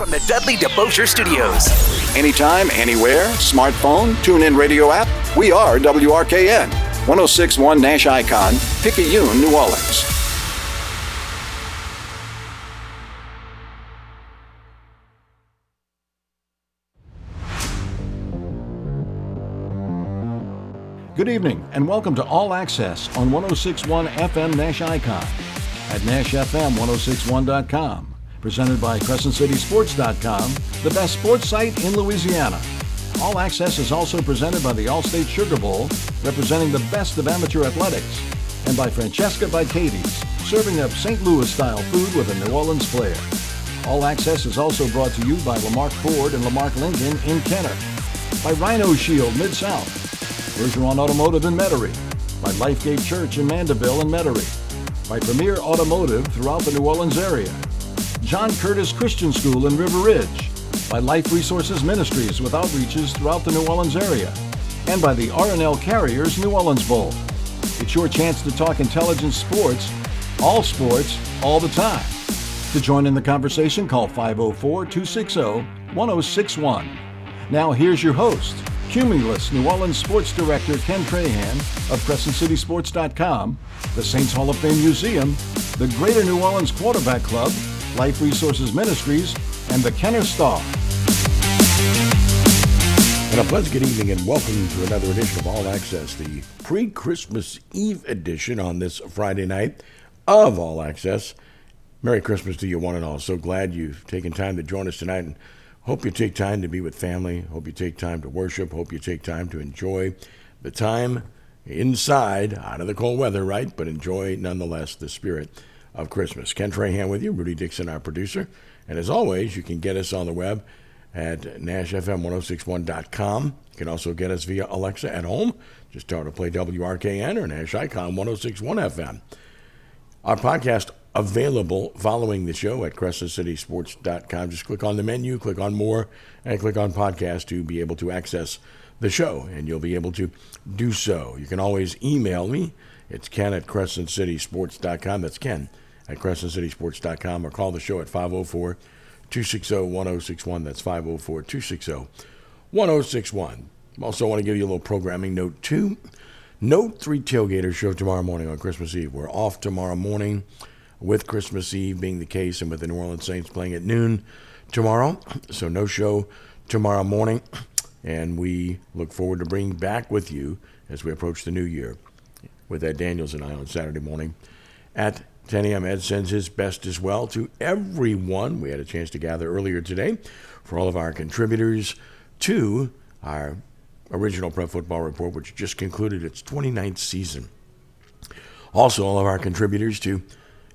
from the Dudley DeBosier Studios. Anytime, anywhere, smartphone, tune in radio app, we are WRKN. 1061 Nash Icon, Picayune, New Orleans. Good evening and welcome to All Access on 1061 FM Nash Icon at NashFM1061.com. Presented by CrescentCitySports.com, the best sports site in Louisiana. All Access is also presented by the Allstate Sugar Bowl, representing the best of amateur athletics, and by Francesca by Katie's, serving up St. Louis style food with a New Orleans flair. All Access is also brought to you by Lamarque Ford and Lamarque Lincoln in Kenner, by Rhino Shield Mid South, Bergeron Automotive in Metairie, by Lifegate Church in Mandeville and Metairie, by Premier Automotive throughout the New Orleans area, John Curtis Christian School in River Ridge, by Life Resources Ministries with outreaches throughout the New Orleans area, and by the RNL Carriers New Orleans Bowl. It's your chance to talk intelligent sports, all sports, all the time. To join in the conversation, call 504 260 1061. Now, here's your host, Cumulus New Orleans Sports Director Ken Trahan of CrescentCitySports.com, the Saints Hall of Fame Museum, the Greater New Orleans Quarterback Club, Life Resources Ministries, and the Kenner Star. And a pleasant good evening and welcome to another edition of All Access, the pre Christmas Eve edition on this Friday night of All Access. Merry Christmas to you, one and all. So glad you've taken time to join us tonight and hope you take time to be with family. Hope you take time to worship. Hope you take time to enjoy the time inside, out of the cold weather, right? But enjoy nonetheless the spirit of Christmas. Ken Trahan with you, Rudy Dixon, our producer. And as always, you can get us on the web at NashFM1061.com. You can also get us via Alexa at home. Just tell her to play WRKN or Nash Icon 1061 FM. Our podcast available following the show at CrescentCitySports.com. Just click on the menu, click on more, and click on podcast to be able to access the show, and you'll be able to do so. You can always email me. It's ken at CrescentCitySports.com. That's ken at CrescentCitySports.com, or call the show at 504 260 1061. That's 504 260 1061. Also, I want to give you a little programming note, too. Note 3 Tailgater show tomorrow morning on Christmas Eve. We're off tomorrow morning with Christmas Eve being the case and with the New Orleans Saints playing at noon tomorrow. So, no show tomorrow morning. And we look forward to bringing back with you as we approach the new year with Ed Daniels and I on Saturday morning at 10 a.m. Ed sends his best as well to everyone. We had a chance to gather earlier today for all of our contributors to our original Prep Football Report, which just concluded its 29th season. Also, all of our contributors to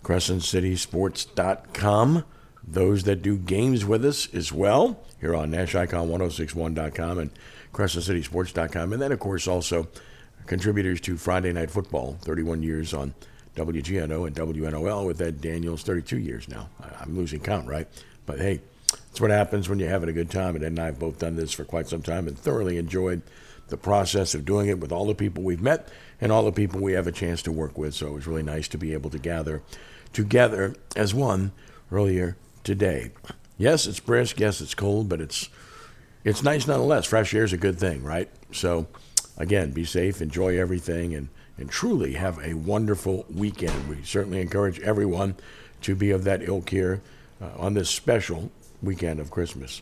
CrescentCitySports.com, those that do games with us as well, here on NashIcon1061.com and CrescentCitySports.com. And then, of course, also contributors to Friday Night Football, 31 years on WGNO and WNOL with Ed Daniels, 32 years now. I'm losing count, right? But hey, that's what happens when you're having a good time. And Ed and I have both done this for quite some time and thoroughly enjoyed the process of doing it with all the people we've met and all the people we have a chance to work with. So it was really nice to be able to gather together as one earlier today. Yes, it's brisk. Yes, it's cold, but it's it's nice nonetheless. Fresh air is a good thing, right? So, again, be safe, enjoy everything, and and truly have a wonderful weekend. We certainly encourage everyone to be of that ilk here uh, on this special weekend of Christmas.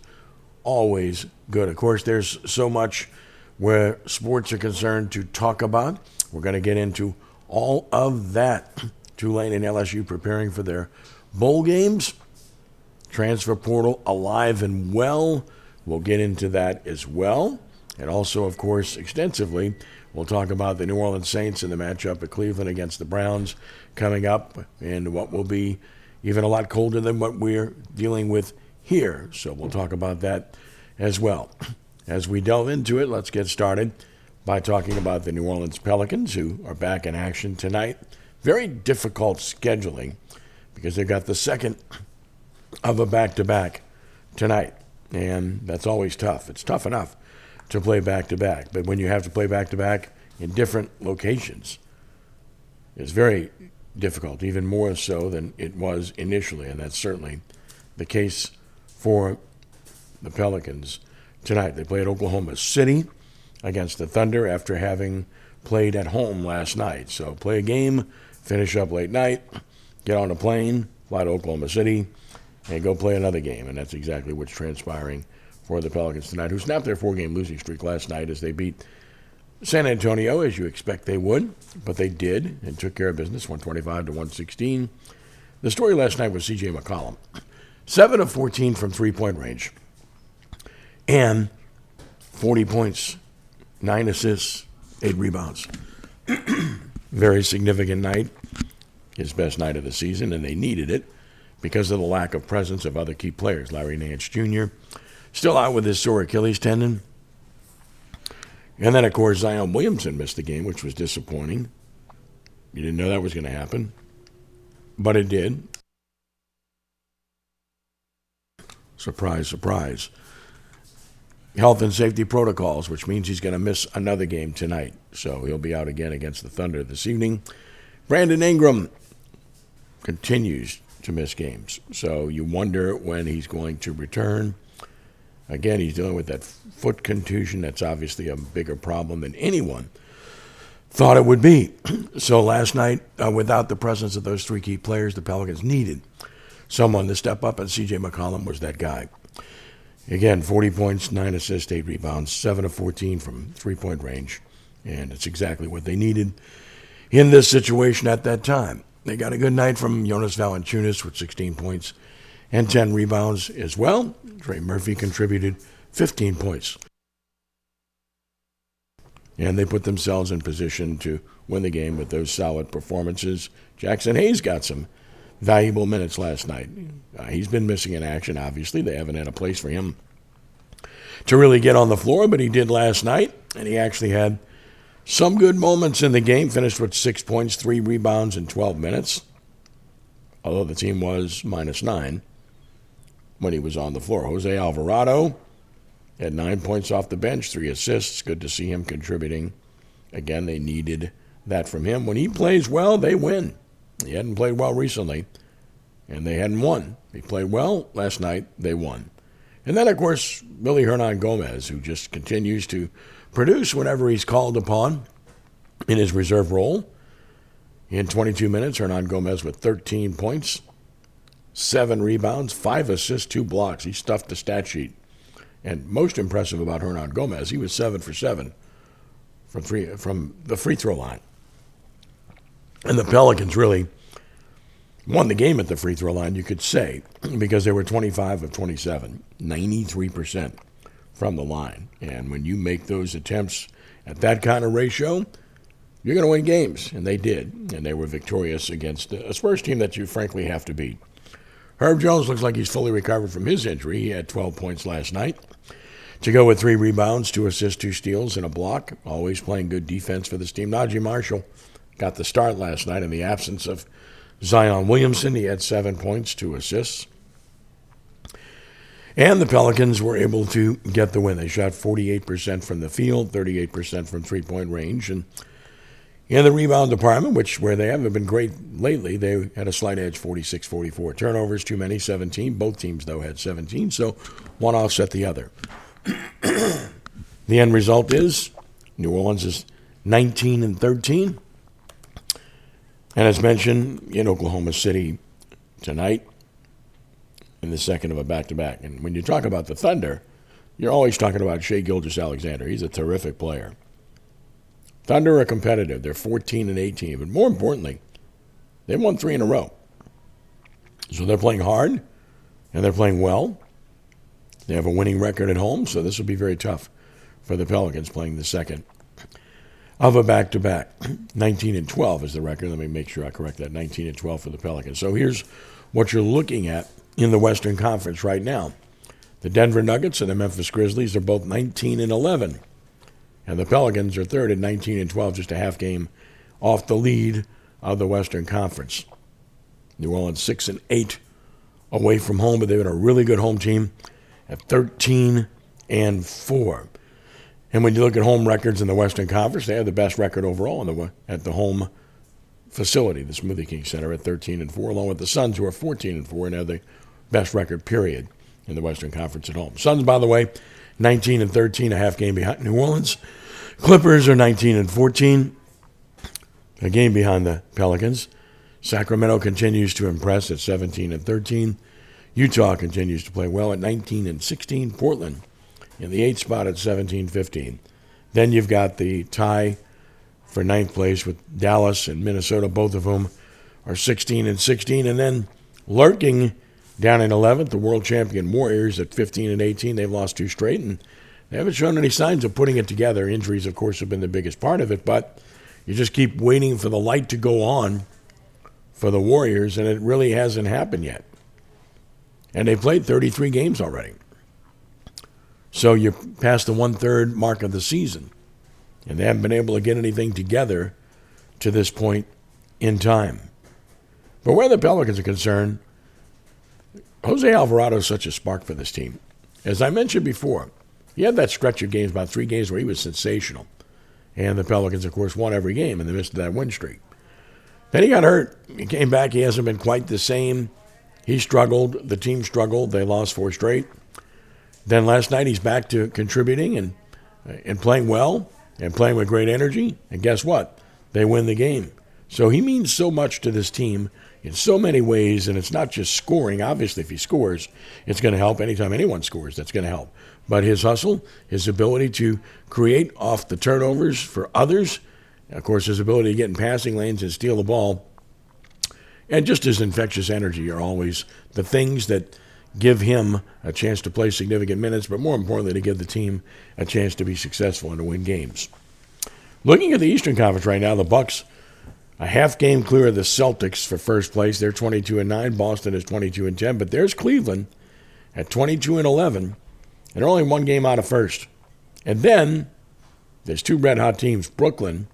Always good. Of course, there's so much where sports are concerned to talk about. We're going to get into all of that. Tulane and LSU preparing for their bowl games. Transfer portal alive and well. We'll get into that as well. And also, of course, extensively, we'll talk about the New Orleans Saints and the matchup at Cleveland against the Browns coming up and what will be even a lot colder than what we're dealing with here. So we'll talk about that as well. As we delve into it, let's get started by talking about the New Orleans Pelicans, who are back in action tonight. Very difficult scheduling because they've got the second of a back to back tonight. And that's always tough. It's tough enough to play back to back, but when you have to play back to back in different locations, it's very difficult, even more so than it was initially. And that's certainly the case for the Pelicans tonight. They play at Oklahoma City against the Thunder after having played at home last night. So play a game, finish up late night, get on a plane, fly to Oklahoma City, and go play another game. And that's exactly what's transpiring for the Pelicans tonight, who snapped their four game losing streak last night as they beat San Antonio, as you expect they would, but they did and took care of business 125 to 116. The story last night was CJ McCollum. 7 of 14 from three point range and 40 points, 9 assists, 8 rebounds. Very significant night, his best night of the season, and they needed it because of the lack of presence of other key players. Larry Nance Jr. still out with his sore Achilles tendon. And then, of course, Zion Williamson missed the game, which was disappointing. You didn't know that was going to happen, but it did. Surprise, surprise. Health and safety protocols, which means he's going to miss another game tonight. So he'll be out again against the Thunder this evening. Brandon Ingram continues to miss games. So you wonder when he's going to return. Again, he's dealing with that foot contusion. That's obviously a bigger problem than anyone thought it would be. so last night, uh, without the presence of those three key players, the Pelicans needed someone to step up, and C.J. McCollum was that guy. Again, 40 points, 9 assists, 8 rebounds, 7 of 14 from three point range. And it's exactly what they needed in this situation at that time. They got a good night from Jonas Valanciunas with 16 points and 10 rebounds as well. Trey Murphy contributed 15 points. And they put themselves in position to win the game with those solid performances. Jaxson Hayes got some valuable minutes last night. Uh, he's been missing in action, obviously. They haven't had a place for him to really get on the floor, but he did last night, and he actually had some good moments in the game. Finished with six points, three rebounds in 12 minutes, although the team was minus nine when he was on the floor. Jose Alvarado had nine points off the bench, three assists. Good to see him contributing. Again, they needed that from him. When he plays well, they win. He hadn't played well recently, and they hadn't won. He played well last night, they won. And then, of course, Willy Hernangómez, who just continues to produce whenever he's called upon in his reserve role. In 22 minutes, Hernangómez with 13 points, seven rebounds, five assists, two blocks. He stuffed the stat sheet. And most impressive about Hernangómez, he was seven for seven from three from the free throw line. And the Pelicans really won the game at the free throw line, you could say, because they were 25 of 27, 93% from the line. And when you make those attempts at that kind of ratio, you're going to win games. And they did. And they were victorious against a Spurs team that you frankly have to beat. Herb Jones looks like he's fully recovered from his injury. He had 12 points last night. To go with three rebounds, two assists, two steals, and a block. Always playing good defense for this team. Naji Marshall got the start last night in the absence of Zion Williamson. He had seven points, two assists. And the Pelicans were able to get the win. They shot 48% from the field, 38% from three point range. And in the rebound department, which where they haven't been great lately, they had a slight edge 46 44. Turnovers, too many, 17. Both teams, though, had 17. So one offset the other. the end result is New Orleans is 19 and 13. And as mentioned, in Oklahoma City tonight, in the second of a back to back. And when you talk about the Thunder, you're always talking about Shai Gilgeous-Alexander. He's a terrific player. Thunder are competitive. They're 14 and 18. But more importantly, they won three in a row. So they're playing hard and they're playing well. They have a winning record at home, so this will be very tough for the Pelicans playing the second of a back to back. 19 and 12 is the record. Let me make sure I correct that. 19 and 12 for the Pelicans. So here's what you're looking at in the Western Conference right now. The Denver Nuggets and the Memphis Grizzlies are both 19 and 11. And the Pelicans are third at 19 and 12, just a half game off the lead of the Western Conference. New Orleans 6 and 8 away from home, but they've been a really good home team at 13 and 4. And when you look at home records in the Western Conference, they have the best record overall the, at the home facility, the Smoothie King Center, at 13 and 4, along with the Suns, who are 14 and 4 and have the best record period in the Western Conference at home. Suns, by the way, 19 and 13, a half game behind New Orleans. Clippers are 19 and 14, a game behind the Pelicans. Sacramento continues to impress at 17 and 13. Utah continues to play well at 19 and 16. Portland in the eighth spot at 17 15. Then you've got the tie for ninth place with Dallas and Minnesota, both of whom are 16 and 16. And then lurking down in 11th, the world champion Warriors at 15 and 18. They've lost two straight and they haven't shown any signs of putting it together. Injuries, of course, have been the biggest part of it, but you just keep waiting for the light to go on for the Warriors, and it really hasn't happened yet. And they've played 33 games already. So you're past the one third mark of the season, and they haven't been able to get anything together to this point in time. But where the Pelicans are concerned, Jose Alvarado is such a spark for this team. As I mentioned before, he had that stretch of games, about three games, where he was sensational. And the Pelicans, of course, won every game in the midst of that win streak. Then he got hurt. He came back. He hasn't been quite the same. He struggled. The team struggled. They lost four straight. Then last night he's back to contributing and uh, and playing well and playing with great energy. And guess what? They win the game. So he means so much to this team in so many ways, and it's not just scoring. Obviously, if he scores, it's going to help. Anytime anyone scores, that's going to help. But his hustle, his ability to create off the turnovers for others, of course, his ability to get in passing lanes and steal the ball, and just his infectious energy are always the things that give him a chance to play significant minutes, but more importantly, to give the team a chance to be successful and to win games. Looking at the Eastern Conference right now, the Bucks a half game clear of the Celtics for first place. They're 22 and 9. Boston is 22 and 10, but there's Cleveland at 22 and 11, and they're only one game out of first. And then there's two red hot teams, Brooklyn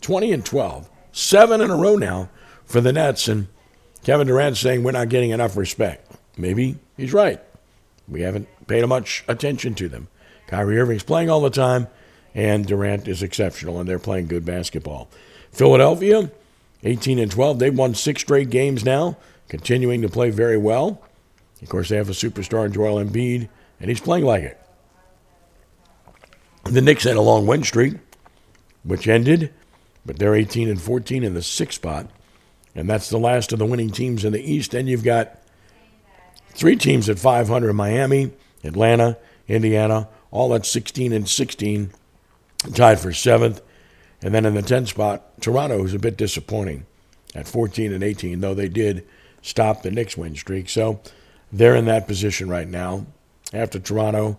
20 and 12, seven in a row now for the Nets and Kevin Durant saying we're not getting enough respect. Maybe he's right. We haven't paid much attention to them. Kyrie Irving's playing all the time, and Durant is exceptional, and they're playing good basketball. Philadelphia, 18 and 12. They've won six straight games now, continuing to play very well. Of course, they have a superstar in Joel Embiid, and he's playing like it. The Knicks had a long win streak, which ended, but they're 18 and 14 in the sixth spot, and that's the last of the winning teams in the East. And you've got three teams at 500: Miami, Atlanta, Indiana, all at 16 and 16, tied for seventh. And then in the 10th spot, Toronto, who's a bit disappointing at 14 and 18, though they did stop the Knicks win streak. So they're in that position right now. After Toronto,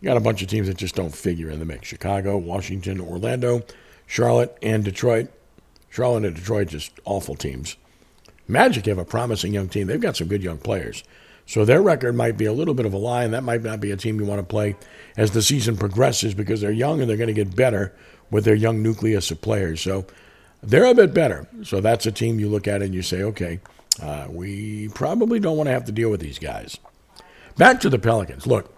you got a bunch of teams that just don't figure in the mix Chicago, Washington, Orlando, Charlotte, and Detroit. Charlotte and Detroit, just awful teams. Magic have a promising young team. They've got some good young players. So their record might be a little bit of a lie, and that might not be a team you want to play as the season progresses because they're young and they're going to get better with their young nucleus of players. So they're a bit better. So that's a team you look at and you say, okay, uh, we probably don't want to have to deal with these guys. Back to the Pelicans. Look,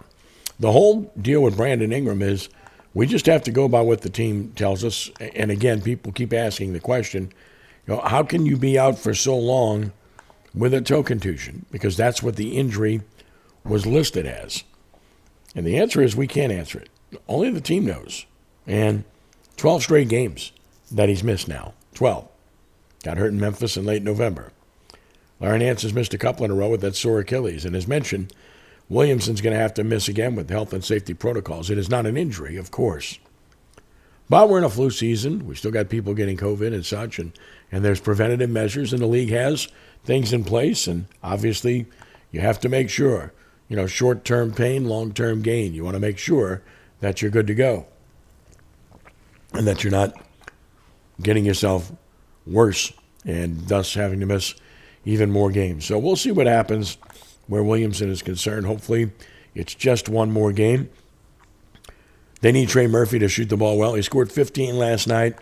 the whole deal with Brandon Ingram is we just have to go by what the team tells us. And again, people keep asking the question, you know, how can you be out for so long with a toe contusion? Because that's what the injury was listed as. And the answer is we can't answer it. Only the team knows. And 12 straight games that he's missed now. 12. Got hurt in Memphis in late November. Larry Nance has missed a couple in a row with that sore Achilles. And as mentioned, Williamson's going to have to miss again with health and safety protocols. It is not an injury, of course. But we're in a flu season. We still got people getting COVID and such, and, and there's preventative measures, and the league has things in place. And obviously, you have to make sure, you know, short term pain, long term gain. You want to make sure that you're good to go and that you're not getting yourself worse and thus having to miss even more games. So we'll see what happens where Williamson is concerned. Hopefully, it's just one more game. They need Trey Murphy to shoot the ball well. He scored 15 last night.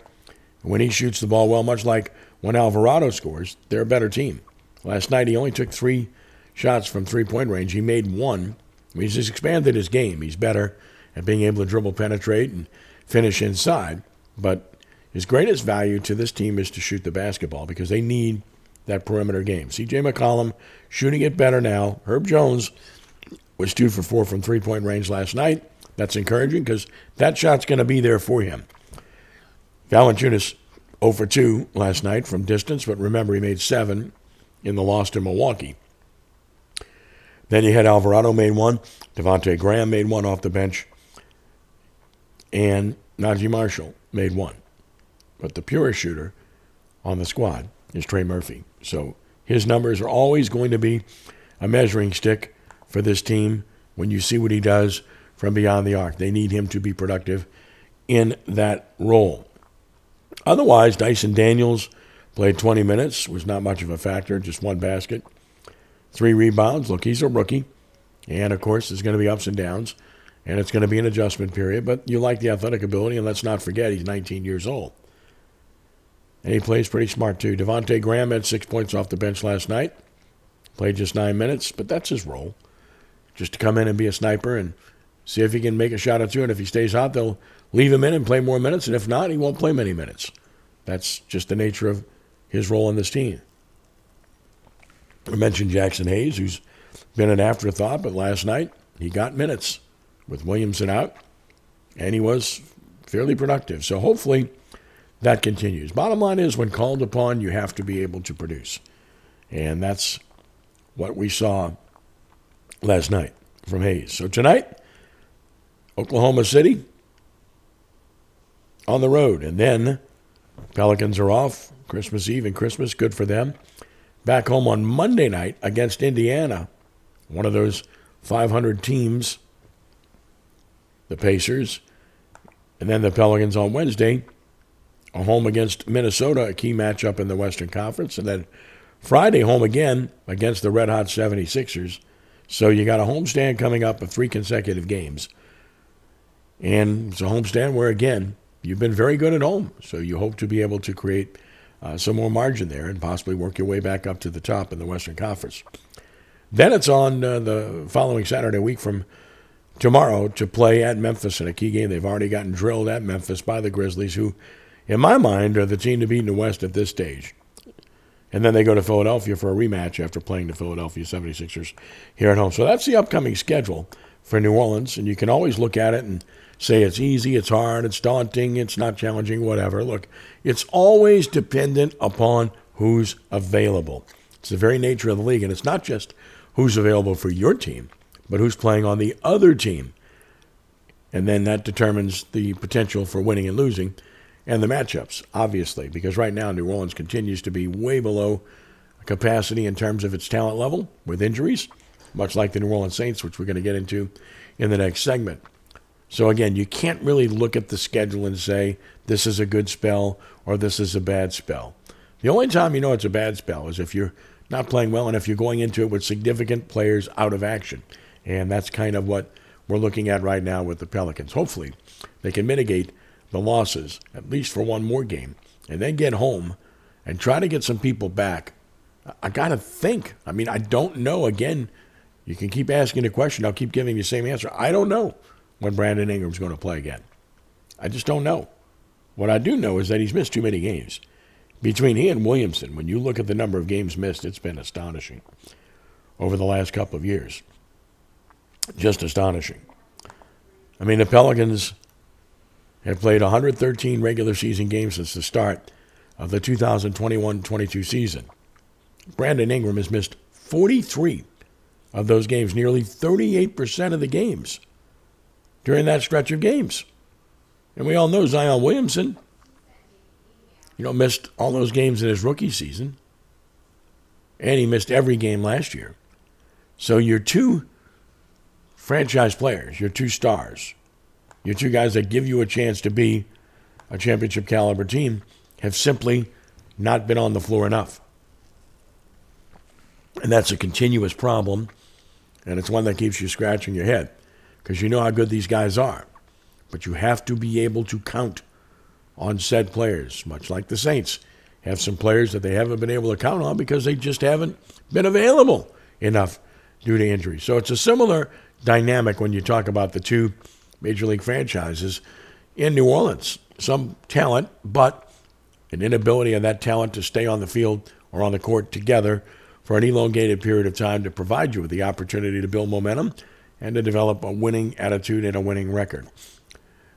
When he shoots the ball well, much like when Alvarado scores, they're a better team. Last night, he only took three shots from three point range. He made one. I mean, he's expanded his game. He's better at being able to dribble, penetrate, and finish inside. But his greatest value to this team is to shoot the basketball because they need that perimeter game. CJ McCollum shooting it better now. Herb Jones was two for four from three point range last night. That's encouraging because that shot's going to be there for him. Valanciunas 0 for 2 last night from distance, but remember he made seven in the loss to Milwaukee. Then you had Alvarado made one, Devonte Graham made one off the bench, and Naji Marshall made one. But the purest shooter on the squad is Trey Murphy. So his numbers are always going to be a measuring stick for this team when you see what he does from beyond the arc. They need him to be productive in that role. Otherwise, Dyson Daniels played 20 minutes, was not much of a factor, just one basket, three rebounds. Look, he's a rookie. And of course, there's going to be ups and downs, and it's going to be an adjustment period. But you like the athletic ability, and let's not forget he's 19 years old. And he plays pretty smart too. Devonte Graham had six points off the bench last night. Played just nine minutes, but that's his role. Just to come in and be a sniper and see if he can make a shot or two. And if he stays hot, they'll leave him in and play more minutes. And if not, he won't play many minutes. That's just the nature of his role on this team. I mentioned Jaxson Hayes, who's been an afterthought, but last night he got minutes with Williamson out, and he was fairly productive. So hopefully that continues. Bottom line is, when called upon, you have to be able to produce. And that's what we saw last night from Hayes. So tonight, Oklahoma City on the road. And then Pelicans are off Christmas Eve and Christmas. Good for them. Back home on Monday night against Indiana, one of those 500 teams, the Pacers. And then the Pelicans on Wednesday a home against Minnesota, a key matchup in the Western Conference. And then Friday, home again against the Red Hot 76ers. So you got a homestand coming up of three consecutive games. And it's a homestand where, again, you've been very good at home. So you hope to be able to create uh, some more margin there and possibly work your way back up to the top in the Western Conference. Then it's on uh, the following Saturday week from tomorrow to play at Memphis in a key game. They've already gotten drilled at Memphis by the Grizzlies, who, in my mind, are the team to beat in the West at this stage. And then they go to Philadelphia for a rematch after playing the Philadelphia 76ers here at home. So that's the upcoming schedule for New Orleans. And you can always look at it and say it's easy, it's hard, it's daunting, it's not challenging, whatever. Look, it's always dependent upon who's available. It's the very nature of the league. And it's not just who's available for your team, but who's playing on the other team. And then that determines the potential for winning and losing and the matchups, obviously, because right now New Orleans continues to be way below capacity in terms of its talent level with injuries, much like the New Orleans Saints, which we're going to get into in the next segment. So again, you can't really look at the schedule and say this is a good spell or this is a bad spell. The only time you know it's a bad spell is if you're not playing well and if you're going into it with significant players out of action. And that's kind of what we're looking at right now with the Pelicans. Hopefully, they can mitigate the losses, at least for one more game, and then get home and try to get some people back. I got to think. I mean, I don't know. Again, you can keep asking the question. I'll keep giving you the same answer. I don't know when Brandon Ingram's going to play again. I just don't know. What I do know is that he's missed too many games. Between he and Williamson, when you look at the number of games missed, it's been astonishing over the last couple of years. Just astonishing. I mean, the Pelicans have played 113 regular season games since the start of the 2021 22 season. Brandon Ingram has missed 43 of those games, nearly 38% of the games during that stretch of games. And we all know Zion Williamson, you know, missed all those games in his rookie season. And he missed every game last year. So your two franchise players, your two stars, your two guys that give you a chance to be a championship caliber team have simply not been on the floor enough. And that's a continuous problem, and it's one that keeps you scratching your head because you know how good these guys are. But you have to be able to count on said players, much like the Saints have some players that they haven't been able to count on because they just haven't been available enough due to injury. So it's a similar dynamic when you talk about the two major league franchises in New Orleans. Some talent, but an inability of that talent to stay on the field or on the court together for an elongated period of time to provide you with the opportunity to build momentum and to develop a winning attitude and a winning record.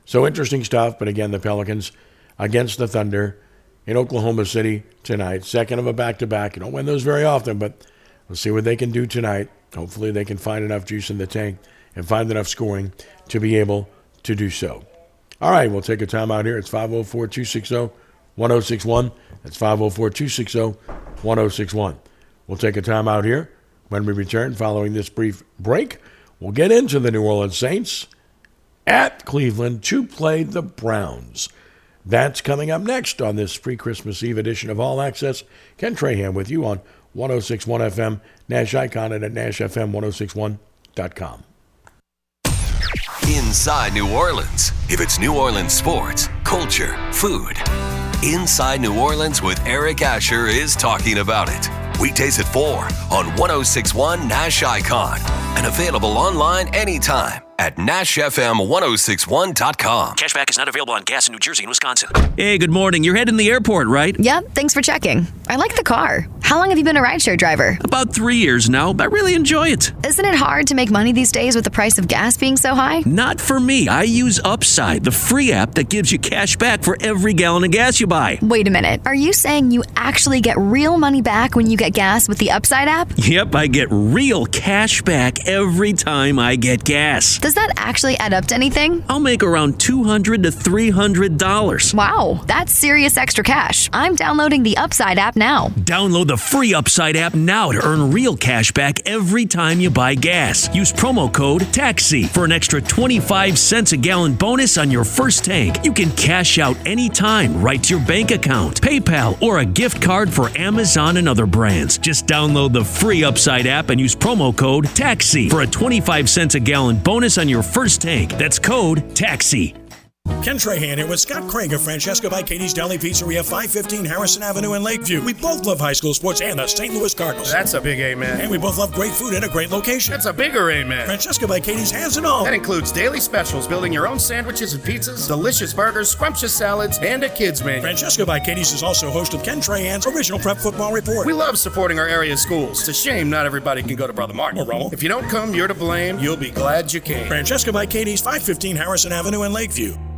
So interesting stuff. But again, the Pelicans against the Thunder in Oklahoma City tonight, second of a back to back. You don't win those very often, but we'll see what they can do tonight. Hopefully, they can find enough juice in the tank and find enough scoring to be able to do so. All right, we'll take a timeout here. It's 504 260 1061. That's 504 260 1061. We'll take a timeout here. When we return following this brief break, we'll get into the New Orleans Saints at Cleveland to play the Browns. That's coming up next on this pre Christmas Eve edition of All Access. Ken Trahan with you on 1061 FM, Nash Icon, and at NashFM1061.com. Inside New Orleans. If it's New Orleans sports, culture, food. Inside New Orleans with Eric Asher is talking about it. Weekdays at 4 on 1061 Nash Icon and available online anytime at NashFM1061.com. Cashback is not available on gas in New Jersey and Wisconsin. Hey, good morning. You're heading to the airport, right? Yep, thanks for checking. I like the car. How long have you been a rideshare driver? About three years now. I really enjoy it. Isn't it hard to make money these days with the price of gas being so high? Not for me. I use Upside, the free app that gives you cash back for every gallon of gas you buy. Wait a minute. Are you saying you actually get real money back when you get gas with the Upside app? Yep, I get real cash back every time I get gas. Does that actually add up to anything? I'll make around 200 to $300. Wow, that's serious extra cash. I'm downloading the Upside app now. Download the free Upside app now to earn real cash back every time you buy gas. Use promo code TAXI for an extra 25 cents a gallon bonus on your first tank. You can cash out anytime right to your bank account, PayPal, or a gift card for Amazon and other brands. Just download the free Upside app and use promo code TAXI for a 25 cents a gallon bonus on your first tank. That's code TAXI. Ken Trahan here with Scott Craig of Francesca by Katie's Deli Pizzeria, 515 Harrison Avenue in Lakeview. We both love high school sports and the St. Louis Cardinals. That's a big amen. And we both love great food and a great location. That's a bigger amen. Francesca by Katie's has it all. That includes daily specials, building your own sandwiches and pizzas, delicious burgers, scrumptious salads, and a kids menu. Francesca by Katie's is also host of Ken Trahan's original Prep Football Report. We love supporting our area schools. It's a shame not everybody can go to Brother Martin. Or. If you don't come, you're to blame. You'll be glad you came. Francesca by Katie's, 515 Harrison Avenue in Lakeview.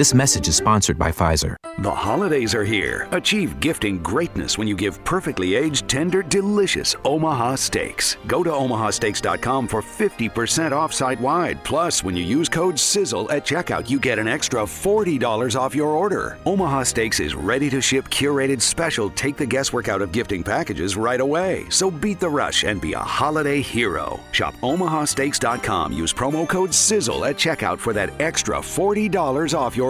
This message is sponsored by Pfizer. The holidays are here. Achieve gifting greatness when you give perfectly aged, tender, delicious Omaha steaks. Go to omahasteaks.com for 50% off site wide. Plus, when you use code SIZZLE at checkout, you get an extra $40 off your order. Omaha Steaks is ready to ship curated special take the guesswork out of gifting packages right away. So beat the rush and be a holiday hero. Shop omahasteaks.com. Use promo code SIZZLE at checkout for that extra $40 off your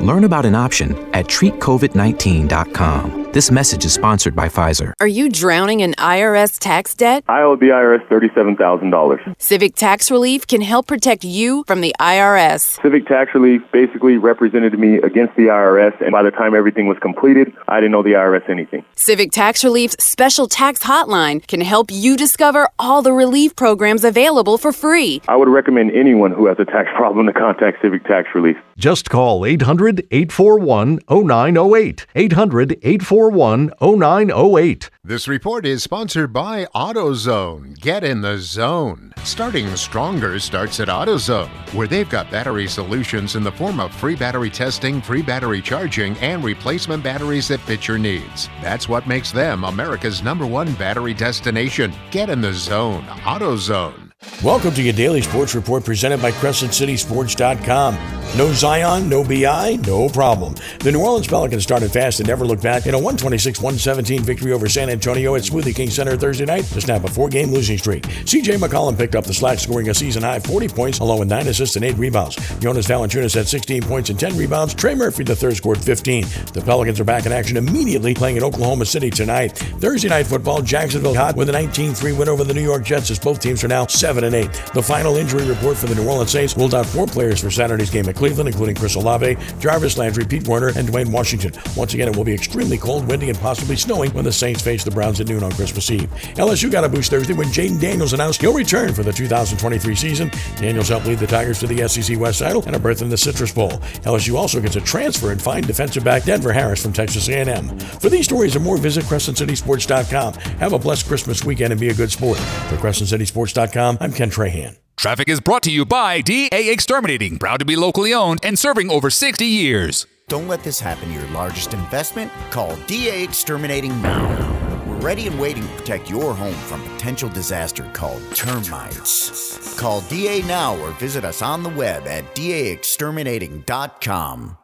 Learn about an option at treatcovid19.com. This message is sponsored by Pfizer. Are you drowning in IRS tax debt? I owe the IRS $37,000. Civic Tax Relief can help protect you from the IRS. Civic Tax Relief basically represented me against the IRS, and by the time everything was completed, I didn't owe the IRS anything. Civic Tax Relief's special tax hotline can help you discover all the relief programs available for free. I would recommend anyone who has a tax problem to contact Civic Tax Relief. Just call 800 841 0908. 800 841 0908. This report is sponsored by AutoZone. Get in the zone. Starting stronger starts at AutoZone, where they've got battery solutions in the form of free battery testing, free battery charging, and replacement batteries that fit your needs. That's what makes them America's number one battery destination. Get in the zone. AutoZone. Welcome to your daily sports report presented by CrescentCitySports.com. No Zion, no BI, no problem. The New Orleans Pelicans started fast and never looked back in a 126-117 victory over San Antonio at Smoothie King Center Thursday night to snap a four-game losing streak. CJ McCollum picked up the slack, scoring a season-high 40 points along with 9 assists and 8 rebounds. Jonas Valanciunas had 16 points and 10 rebounds. Trey Murphy the third scored 15. The Pelicans are back in action immediately playing in Oklahoma City tonight. Thursday night football, Jacksonville hot with a 19-3 win over the New York Jets as both teams are now 7 and 8. The final injury report for the New Orleans Saints ruled out four players for Saturday's game at Cleveland, including Chris Olave, Jarvis Landry, Pete Werner, and Dwayne Washington. Once again, it will be extremely cold, windy, and possibly snowing when the Saints face the Browns at noon on Christmas Eve. LSU got a boost Thursday when Jayden Daniels announced he'll return for the 2023 season. Daniels helped lead the Tigers to the SEC West title and a berth in the Citrus Bowl. LSU also gets a transfer and fine defensive back Denver Harris from Texas A&M. For these stories and more, visit CrescentCitySports.com. Have a blessed Christmas weekend and be a good sport. For CrescentCitySports.com, I'm Ken Trahan. Traffic is brought to you by DA Exterminating, proud to be locally owned and serving over 60 years. Don't let this happen to your largest investment. Call DA Exterminating now. We're ready and waiting to protect your home from potential disaster called termites. Call DA now or visit us on the web at daexterminating.com.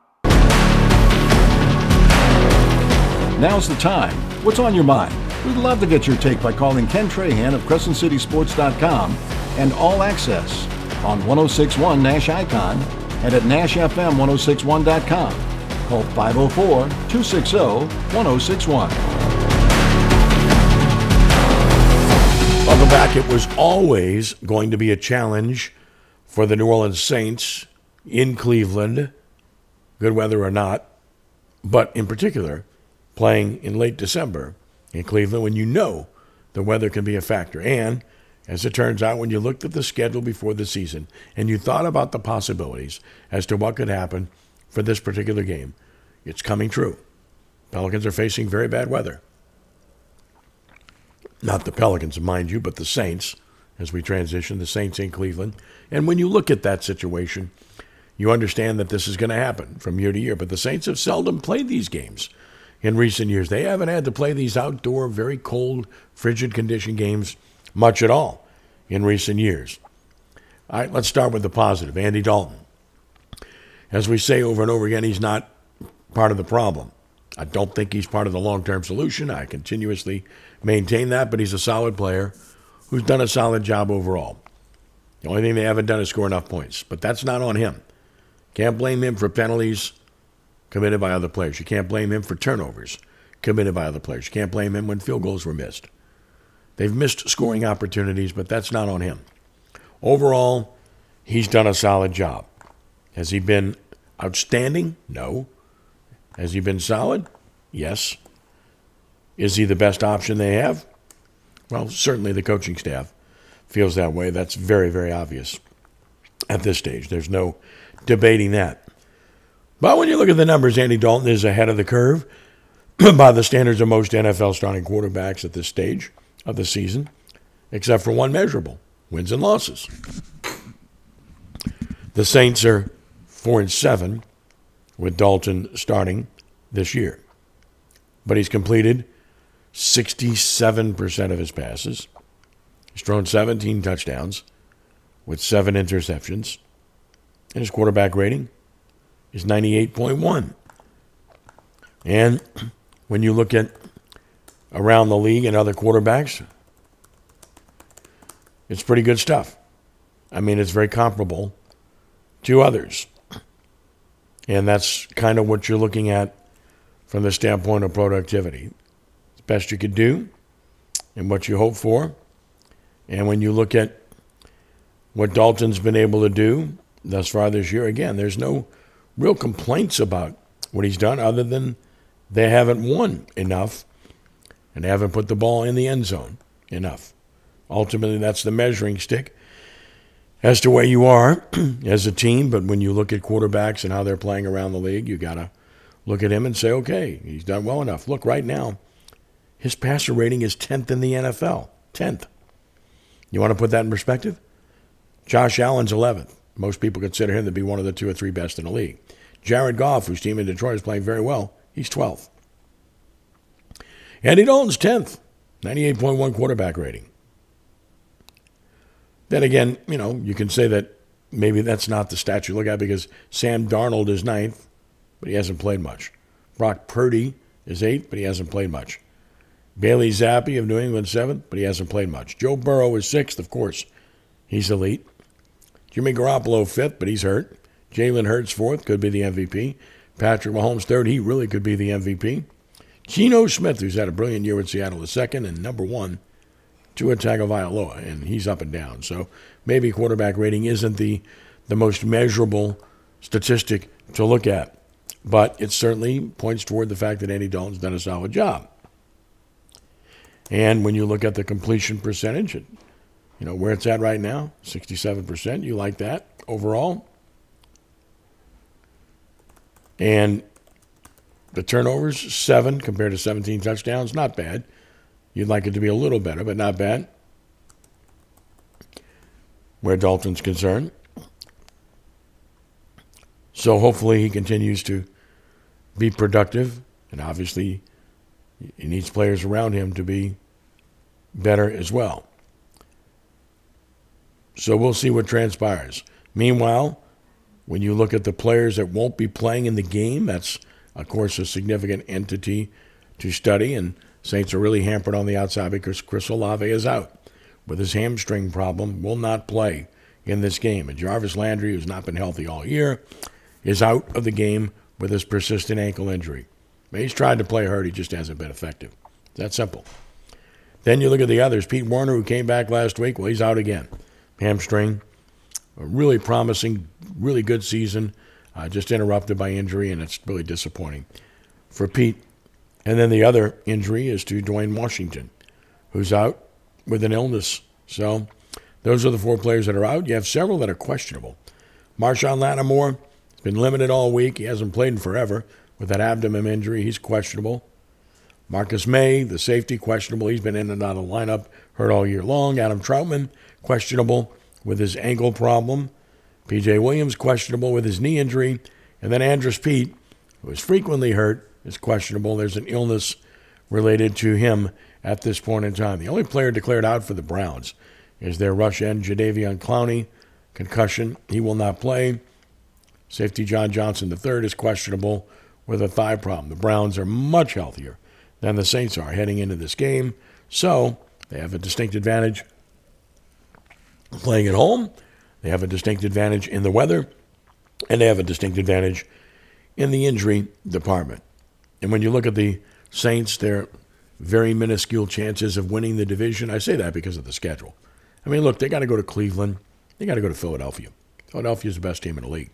Now's the time. What's on your mind? We'd love to get your take by calling Ken Trahan of CrescentCitySports.com and All Access on 1061 Nash Icon and at NashFM1061.com. Call 504 260 1061. Welcome back. It was always going to be a challenge for the New Orleans Saints in Cleveland, good weather or not, but in particular, playing in late December in Cleveland when you know the weather can be a factor. And as it turns out, when you looked at the schedule before the season and you thought about the possibilities as to what could happen for this particular game, it's coming true. Pelicans are facing very bad weather. Not the Pelicans, mind you, but the Saints as we transition, the Saints in Cleveland. And when you look at that situation, you understand that this is going to happen from year to year. But the Saints have seldom played these games in recent years. They haven't had to play these outdoor, very cold, frigid condition games much at all in recent years. All right, let's start with the positive. Andy Dalton. As we say over and over again, he's not part of the problem. I don't think he's part of the long term solution. I continuously maintain that, but he's a solid player who's done a solid job overall. The only thing they haven't done is score enough points, but that's not on him. Can't blame him for penalties committed by other players. You can't blame him for turnovers committed by other players. You can't blame him when field goals were missed. They've missed scoring opportunities, but that's not on him. Overall, he's done a solid job. Has he been outstanding? No. Has he been solid? Yes. Is he the best option they have? Well, certainly the coaching staff feels that way. That's very, very obvious at this stage. There's no debating that. But when you look at the numbers, Andy Dalton is ahead of the curve by the standards of most NFL starting quarterbacks at this stage of the season, except for one measurable wins and losses. The Saints are 4 and 7 with Dalton starting this year. But he's completed 67% of his passes. He's thrown 17 touchdowns with seven interceptions. And his quarterback rating is 98.1. And when you look at around the league and other quarterbacks, it's pretty good stuff. I mean, it's very comparable to others. And that's kind of what you're looking at from the standpoint of productivity. It's best you could do and what you hope for. And when you look at what Dalton's been able to do thus far this year, again, there's no real complaints about what he's done other than they haven't won enough and they haven't put the ball in the end zone enough. Ultimately, that's the measuring stick as to where you are as a team. But when you look at quarterbacks and how they're playing around the league, you got to look at him and say, okay, he's done well enough. Look, right now, his passer rating is 10th in the NFL. 10th. You want to put that in perspective? Josh Allen's 11th. Most people consider him to be one of the two or three best in the league. Jared Goff, whose team in Detroit is playing very well, he's 12th. Andy Dalton's 10th, 98.1 quarterback rating. Then again, you know, you can say that maybe that's not the stat you look at because Sam Darnold is ninth, but he hasn't played much. Brock Purdy is eighth, but he hasn't played much. Bailey Zappe of New England seventh, but he hasn't played much. Joe Burrow is sixth, of course. He's elite. Jimmy Garoppolo fifth, but he's hurt. Jalen Hurts fourth, could be the MVP. Patrick Mahomes third, he really could be the MVP. Geno Smith, who's had a brilliant year with Seattle, is second, and number one, Tua Tagovailoa, and he's up and down. So maybe quarterback rating isn't the the most measurable statistic to look at, but it certainly points toward the fact that Andy Dalton's done a solid job. And when you look at the completion percentage, you know where it's at right now, 67%. You like that overall? And the turnovers, seven compared to 17 touchdowns, not bad. You'd like it to be a little better, but not bad. Where Dalton's concerned. So hopefully he continues to be productive, and obviously he needs players around him to be better as well. So we'll see what transpires. Meanwhile, when you look at the players that won't be playing in the game, that's, of course, a significant entity to study. And Saints are really hampered on the outside because Chris Olave is out with his hamstring problem, will not play in this game. And Jarvis Landry, who's not been healthy all year, is out of the game with his persistent ankle injury. He's tried to play hurt, he just hasn't been effective. That simple. Then you look at the others. Pete Werner, who came back last week, well, he's out again. Hamstring. A really promising, really good season, uh, just interrupted by injury, and it's really disappointing for Pete. And then the other injury is to Dwayne Washington, who's out with an illness. So those are the four players that are out. You have several that are questionable. Marshon Lattimore has been limited all week. He hasn't played in forever with that abdomen injury. He's questionable. Marcus Maye, the safety, questionable. He's been in and out of lineup, hurt all year long. Adam Trautman, questionable with his ankle problem. PJ Williams, questionable with his knee injury. And then Andrus Peat, who is frequently hurt, is questionable. There's an illness related to him at this point in time. The only player declared out for the Browns is their rush end, Jadeveon Clowney. Concussion, he will not play. Safety John Johnson III is questionable with a thigh problem. The Browns are much healthier than the Saints are heading into this game. So they have a distinct advantage playing at home. They have a distinct advantage in the weather. And they have a distinct advantage in the injury department. And when you look at the Saints, their very minuscule chances of winning the division, I say that because of the schedule. I mean, look, they got to go to Cleveland. They got to go to Philadelphia. Philadelphia is the best team in the league.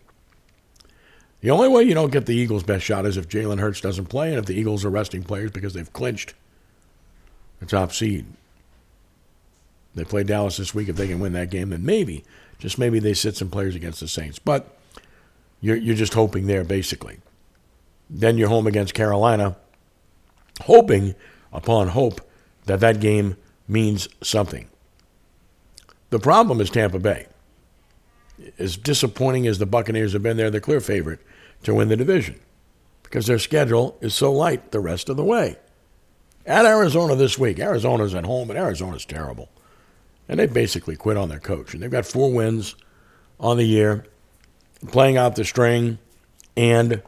The only way you don't get the Eagles' best shot is if Jalen Hurts doesn't play and if the Eagles are resting players because they've clinched the top seed. They play Dallas this week. If they can win that game, then maybe, just maybe, they sit some players against the Saints. But you're, you're just hoping there, basically. Then you're home against Carolina, hoping upon hope that that game means something. The problem is Tampa Bay. As disappointing as the Buccaneers have been, there, they're the clear favorite to win the division because their schedule is so light the rest of the way. At Arizona this week, Arizona's at home, and Arizona's terrible. And they basically quit on their coach. And they've got four wins on the year, playing out the string, and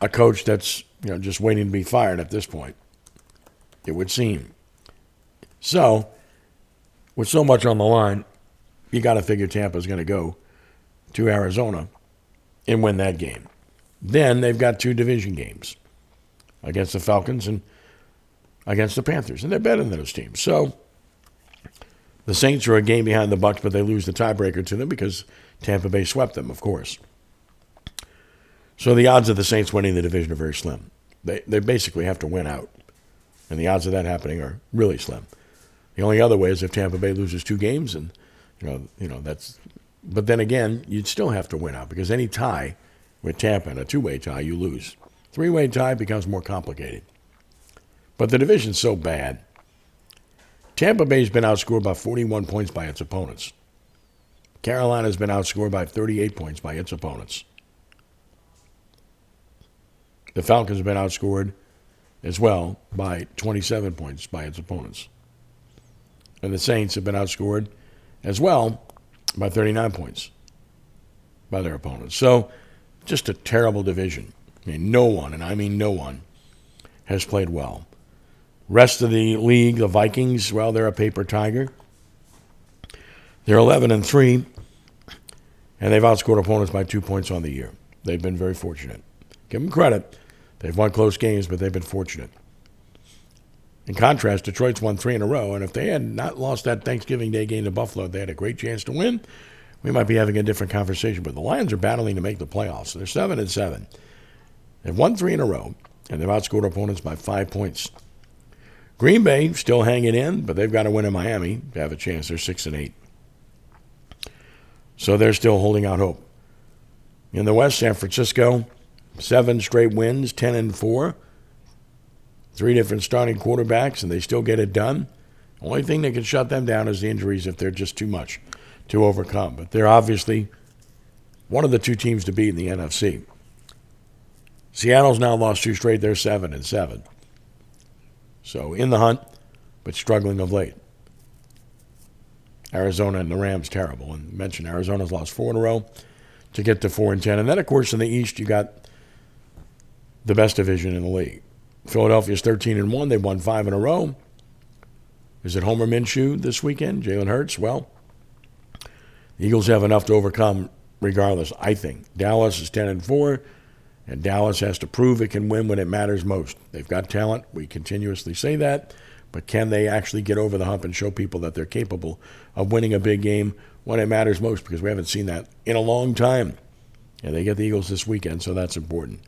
a coach that's you know just waiting to be fired at this point. It would seem. So, with so much on the line, you got to figure Tampa's going to go to Arizona and win that game. Then they've got two division games against the Falcons and against the Panthers, and they're better than those teams. So the Saints are a game behind the Bucs, but they lose the tiebreaker to them because Tampa Bay swept them, of course. So the odds of the Saints winning the division are very slim. They they basically have to win out, and the odds of that happening are really slim. The only other way is if Tampa Bay loses two games, and you know you know that's. But then again, you'd still have to win out because any tie with Tampa in a two-way tie, you lose. Three-way tie becomes more complicated. But the division's so bad. Tampa Bay's been outscored by 41 points by its opponents. Carolina's been outscored by 38 points by its opponents. The Falcons have been outscored as well by 27 points by its opponents. And the Saints have been outscored as well by 39 points by their opponents. So, just a terrible division. I mean, no one, and I mean no one, has played well. Rest of the league, the Vikings, well, they're a paper tiger. They're 11 and 3, and they've outscored opponents by two points on the year. They've been very fortunate. Give them credit. They've won close games, but they've been fortunate. In contrast, Detroit's won three in a row, and if they had not lost that Thanksgiving Day game to Buffalo, they had a great chance to win. We might be having a different conversation. But the Lions are battling to make the playoffs. They're seven and seven. They've won three in a row, and they've outscored opponents by five points. Green Bay still hanging in, but they've got to win in Miami to have a chance. They're six and eight. So they're still holding out hope. In the West, San Francisco, seven straight wins, 10 and 4. Three different starting quarterbacks, and they still get it done. Only thing that can shut them down is the injuries if they're just too much to overcome. But they're obviously one of the two teams to beat in the NFC. Seattle's now lost two straight. They're seven and seven. So in the hunt, but struggling of late. Arizona and the Rams terrible. And mentioned Arizona's lost four in a row to get to four and ten. And then of course in the East you got the best division in the league. Philadelphia's thirteen and one. They've won five in a row. Is it Homer Minshew this weekend? Jalen Hurts? Well, Eagles have enough to overcome regardless, I think. Dallas is ten and four, and Dallas has to prove it can win when it matters most. They've got talent. We continuously say that. But can they actually get over the hump and show people that they're capable of winning a big game when it matters most? Because we haven't seen that in a long time. And they get the Eagles this weekend, so that's important.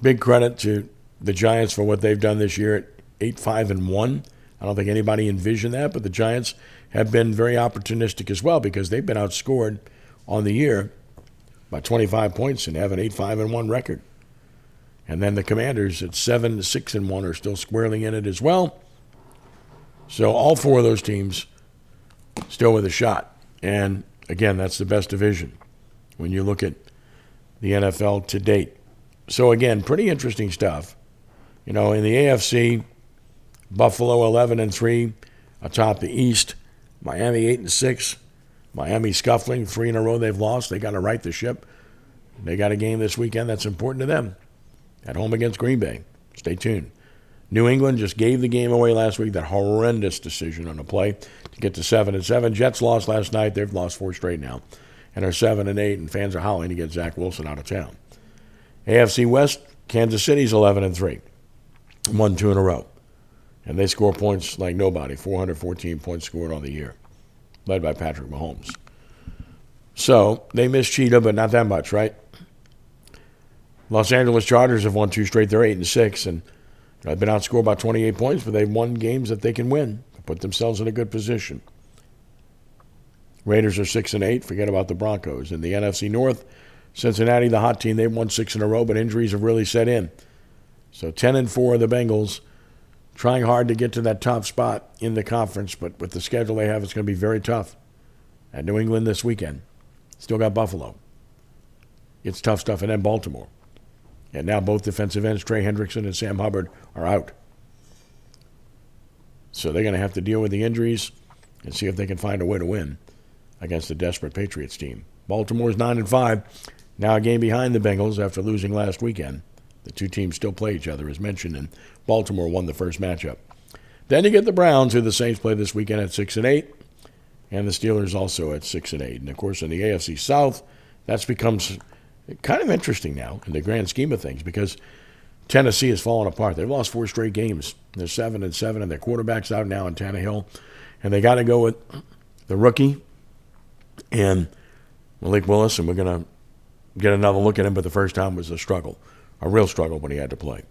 Big credit to the Giants for what they've done this year at 8 5 and 1. I don't think anybody envisioned that, but the Giants have been very opportunistic as well because they've been outscored on the year by 25 points and have an 8 5 and 1 record. And then the Commanders at 7 6 and 1 are still squarely in it as well. So all four of those teams still with a shot. And again, that's the best division when you look at the NFL to date. So again, pretty interesting stuff. You know, in the AFC, Buffalo 11 and 3 atop the East, Miami 8 and 6. Miami scuffling, three in a row they've lost. They got to right the ship. They got a game this weekend that's important to them at home against Green Bay. Stay tuned. New England just gave the game away last week. That horrendous decision on a play to get to seven and seven. Jets lost last night. They've lost four straight now, and are seven and eight. And fans are howling to get Zach Wilson out of town. AFC West, Kansas City's eleven and three, won two in a row, and they score points like nobody. 414 points scored on the year, led by Patrick Mahomes. So they missed Cheetah, but not that much, right? Los Angeles Chargers have won two straight. They're eight and six, and They've been outscored by 28 points, but they've won games that they can win. to Put themselves in a good position. Raiders are six and eight. Forget about the Broncos. In the NFC North, Cincinnati, the hot team, they've won six in a row, but injuries have really set in. So 10 and four, are the Bengals, trying hard to get to that top spot in the conference, but with the schedule they have, it's going to be very tough. At New England this weekend, still got Buffalo. It's tough stuff, and then Baltimore. And now both defensive ends, Trey Hendrickson and Sam Hubbard, are out. So they're going to have to deal with the injuries and see if they can find a way to win against the desperate Patriots team. Baltimore's 9 and 5, now a game behind the Bengals after losing last weekend. The two teams still play each other, as mentioned, and Baltimore won the first matchup. Then you get the Browns, who the Saints play this weekend at 6 and 8, and the Steelers also at 6 and 8. And of course, in the AFC South, that's becomes kind of interesting now in the grand scheme of things because Tennessee has fallen apart. They've lost four straight games. They're seven and seven, and their quarterback's out now in Tannehill, and they got to go with the rookie and Malik Willis, and we're gonna get another look at him. But the first time was a struggle, a real struggle when he had to play.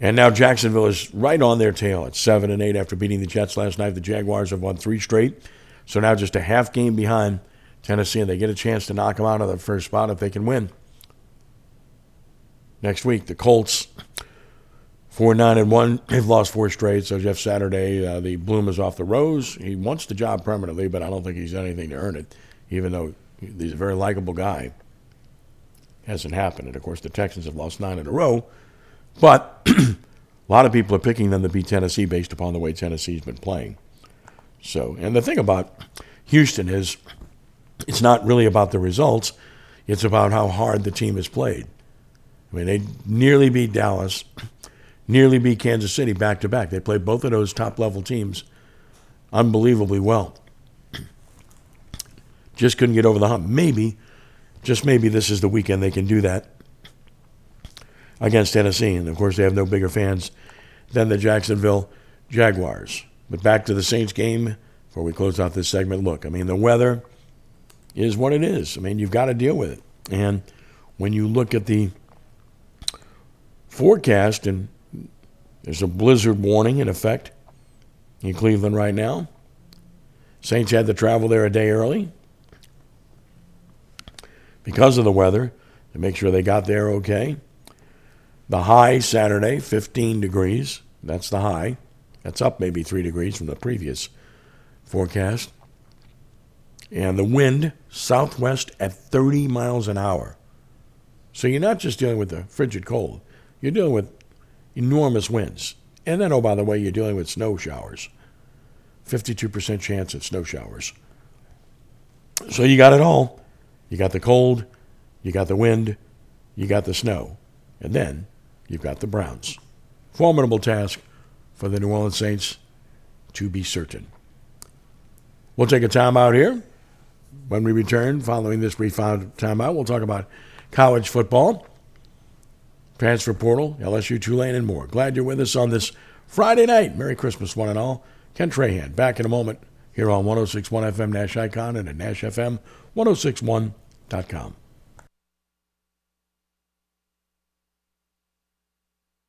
And now Jacksonville is right on their tail at seven and eight after beating the Jets last night. The Jaguars have won three straight, so now just a half game behind Tennessee, and they get a chance to knock them out of the first spot if they can win. Next week, the Colts, four nine and one. They've lost four straight. So Jeff Saturday, uh, the bloom is off the rose. He wants the job permanently, but I don't think he's done anything to earn it. Even though he's a very likable guy, hasn't happened. And of course, the Texans have lost nine in a row. But a lot of people are picking them to beat Tennessee based upon the way Tennessee's been playing. So, and the thing about Houston is it's not really about the results, it's about how hard the team has played. I mean, they nearly beat Dallas, nearly beat Kansas City back to back. They played both of those top level teams unbelievably well. Just couldn't get over the hump. Maybe, just maybe, this is the weekend they can do that against Tennessee. And of course, they have no bigger fans than the Jacksonville Jaguars. But back to the Saints game before we close out this segment. Look, I mean, the weather is what it is. I mean, you've got to deal with it. And when you look at the forecast, and there's a blizzard warning in effect in Cleveland right now. Saints had to travel there a day early because of the weather to make sure they got there okay. The high Saturday, 15 degrees. That's the high. That's up maybe three degrees from the previous forecast. And the wind, southwest at 30 miles an hour. So you're not just dealing with the frigid cold, you're dealing with enormous winds. And then, oh, by the way, you're dealing with snow showers. 52% chance of snow showers. So you got it all. You got the cold, you got the wind, you got the snow. And then you've got the Browns. Formidable task for the New Orleans Saints to be certain. We'll take a timeout here. When we return, following this brief timeout, we'll talk about college football, transfer portal, LSU, Tulane, and more. Glad you're with us on this Friday night. Merry Christmas, one and all. Ken Trahan, back in a moment here on 1061 FM Nash Icon and at NashFM1061.com.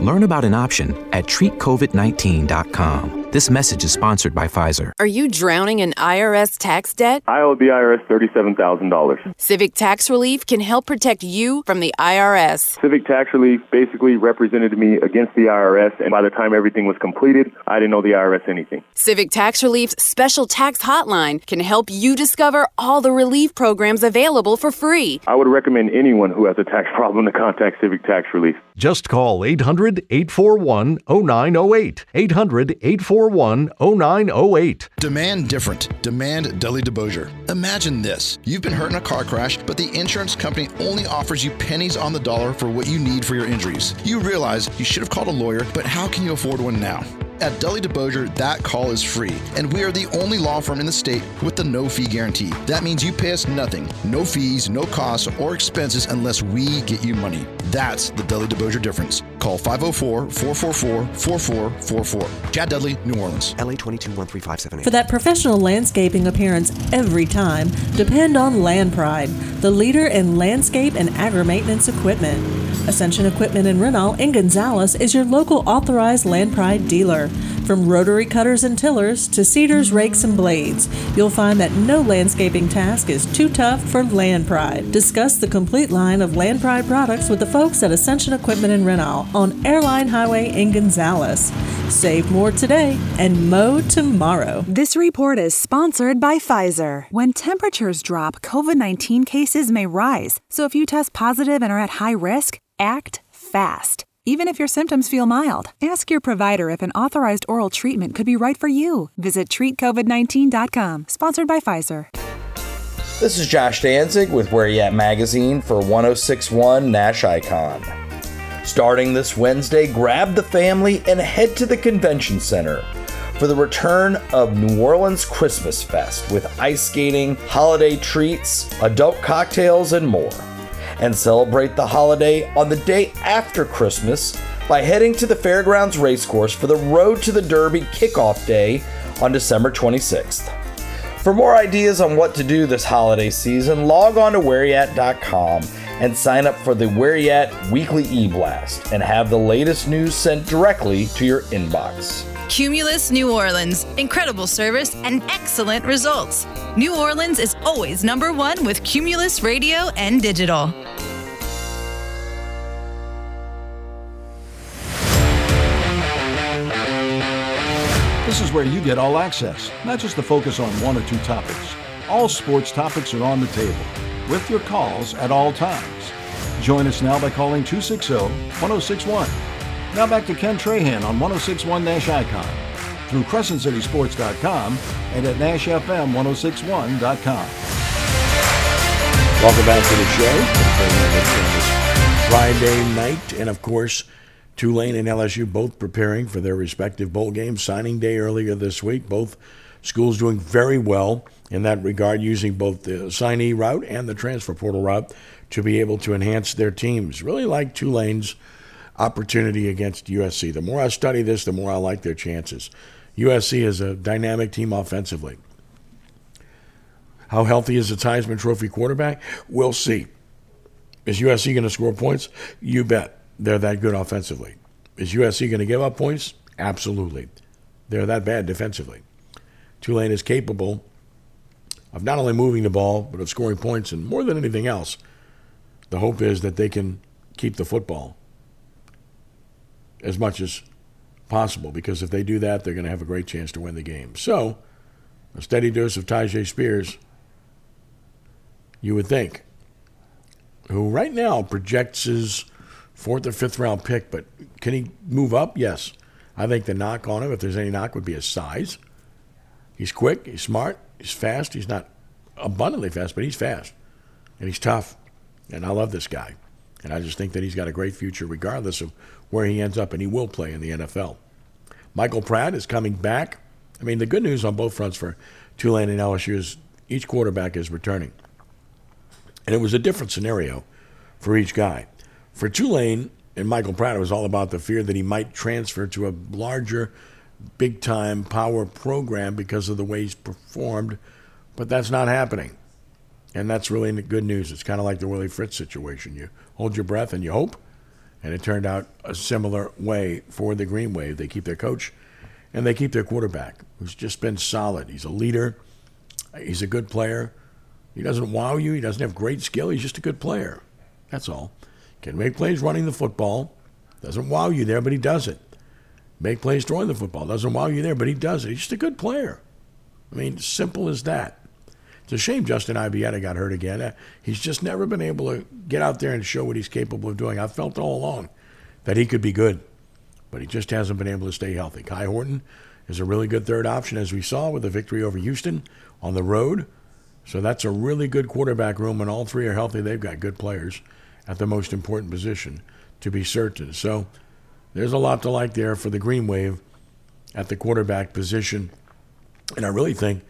Learn about an option at treatcovid19.com. This message is sponsored by Pfizer. Are you drowning in IRS tax debt? I owe the IRS $37,000. Civic Tax Relief can help protect you from the IRS. Civic Tax Relief basically represented me against the IRS, and by the time everything was completed, I didn't owe the IRS anything. Civic Tax Relief's special tax hotline can help you discover all the relief programs available for free. I would recommend anyone who has a tax problem to contact Civic Tax Relief. Just call 800 841 0908. 800 841 0908. Demand different. Demand Dudley DeBosier. Imagine this. You've been hurt in a car crash, but the insurance company only offers you pennies on the dollar for what you need for your injuries. You realize you should have called a lawyer, but how can you afford one now? At Dudley DeBosier, that call is free, and we are the only law firm in the state with the no fee guarantee. That means you pay us nothing, no fees, no costs, or expenses unless we get you money. That's the Dudley DeBosier difference. Call 504 444 4444. Chad Dudley, New Orleans. LA 221357. For that professional landscaping appearance every time, depend on Land Pride, the leader in landscape and agri maintenance equipment. Ascension Equipment in Rental in Gonzales is your local authorized Land Pride dealer. From rotary cutters and tillers to seeders, rakes, and blades, you'll find that no landscaping task is too tough for Land Pride. Discuss the complete line of Land Pride products with the folks at Ascension Equipment in Rental on Airline Highway in Gonzales. Save more today and mow tomorrow. This report is sponsored by Pfizer. When temperatures drop, COVID 19 cases may rise. So if you test positive and are at high risk, act fast. Even if your symptoms feel mild, ask your provider if an authorized oral treatment could be right for you. Visit treatcovid19.com, sponsored by Pfizer. This is Josh Danzig with Where You At Magazine for 1061 Nash Icon. Starting this Wednesday, grab the family and head to the convention center for the return of New Orleans Christmas Fest with ice skating, holiday treats, adult cocktails, and more and celebrate the holiday on the day after Christmas by heading to the Fairgrounds Racecourse for the Road to the Derby kickoff day on December 26th. For more ideas on what to do this holiday season, log on to whereyat.com and sign up for the Where weekly e-blast and have the latest news sent directly to your inbox. Cumulus New Orleans. Incredible service and excellent results. New Orleans is always number one with Cumulus Radio and Digital. This is where you get all access, not just the focus on one or two topics. All sports topics are on the table with your calls at all times. Join us now by calling 260 1061 now back to Ken Trahan on 1061 Nash Icon through CrescentCitySports.com and at NashFM1061.com. Welcome back to the show. Friday night, and of course, Tulane and LSU both preparing for their respective bowl games. Signing day earlier this week. Both schools doing very well in that regard, using both the signee route and the transfer portal route to be able to enhance their teams. Really like Tulane's opportunity against USC. The more I study this, the more I like their chances. USC is a dynamic team offensively. How healthy is the Heisman Trophy quarterback? We'll see. Is USC going to score points? You bet. They're that good offensively. Is USC going to give up points? Absolutely. They're that bad defensively. Tulane is capable of not only moving the ball, but of scoring points. And more than anything else, the hope is that they can keep the football as much as possible because if they do that, they're going to have a great chance to win the game. So, a steady dose of Tyjae Spears, you would think, who right now projects his fourth or fifth round pick, but can he move up? Yes. I think the knock on him, if there's any knock, would be his size. He's quick, he's smart, he's fast. He's not abundantly fast, but he's fast. And he's tough. And I love this guy. And I just think that he's got a great future regardless of where he ends up, and he will play in the NFL. Michael Pratt is coming back. I mean, the good news on both fronts for Tulane and LSU is each quarterback is returning. And it was a different scenario for each guy. For Tulane and Michael Pratt, it was all about the fear that he might transfer to a larger, big time power program because of the way he's performed. But that's not happening. And that's really good news. It's kind of like the Willie Fritz situation. You hold your breath and you hope. And it turned out a similar way for the Green Wave. They keep their coach and they keep their quarterback, who's just been solid. He's a leader, he's a good player. He doesn't wow you, he doesn't have great skill, he's just a good player. That's all. Can make plays running the football. Doesn't wow you there, but he does it. Make plays throwing the football. Doesn't wow you there, but he does it. He's just a good player. I mean, simple as that. It's a shame Justin Ibieta got hurt again. Uh, he's just never been able to get out there and show what he's capable of doing. I've felt all along that he could be good, but he just hasn't been able to stay healthy. Kai Horton is a really good third option, as we saw with the victory over Houston on the road. So that's a really good quarterback room, When all three are healthy. They've got good players at the most important position to be certain. So there's a lot to like there for the Green Wave at the quarterback position. And I really think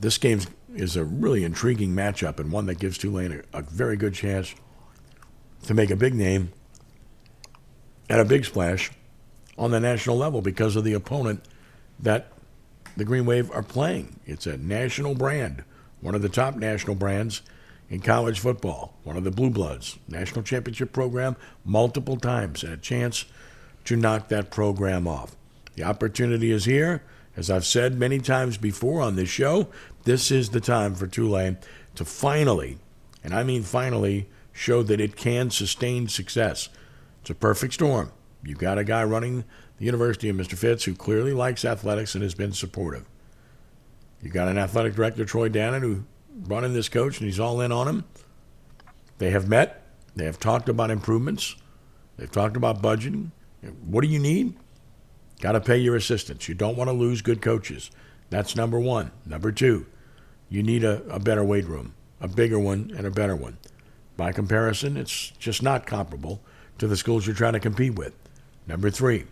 this game is a really intriguing matchup and one that gives Tulane a, a very good chance to make a big name and a big splash on the national level because of the opponent that the Green Wave are playing. It's a national brand, one of the top national brands in college football, one of the Blue Bloods, national championship program multiple times, and a chance to knock that program off. The opportunity is here. As I've said many times before on this show, this is the time for Tulane to finally, and I mean finally, show that it can sustain success. It's a perfect storm. You've got a guy running the University Mr. Fitts who clearly likes athletics and has been supportive. You've got an athletic director, Troy Dannen, who brought in this coach and he's all in on him. They have met. They have talked about improvements. They've talked about budgeting. What do you need? Got to pay your assistants. You don't want to lose good coaches. That's number one. Number two, you need a, a better weight room, a bigger one and a better one. By comparison, it's just not comparable to the schools you're trying to compete with. Number three,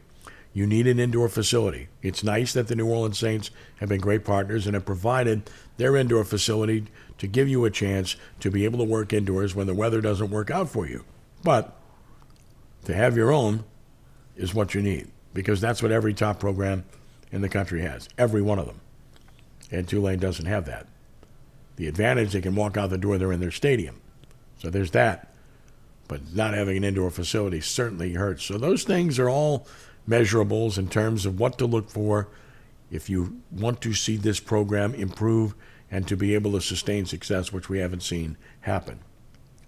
you need an indoor facility. It's nice that the New Orleans Saints have been great partners and have provided their indoor facility to give you a chance to be able to work indoors when the weather doesn't work out for you. But to have your own is what you need because that's what every top program in the country has, every one of them. And Tulane doesn't have that. The advantage, they can walk out the door, they're in their stadium. So there's that. But not having an indoor facility certainly hurts. So those things are all measurables in terms of what to look for if you want to see this program improve and to be able to sustain success, which we haven't seen happen.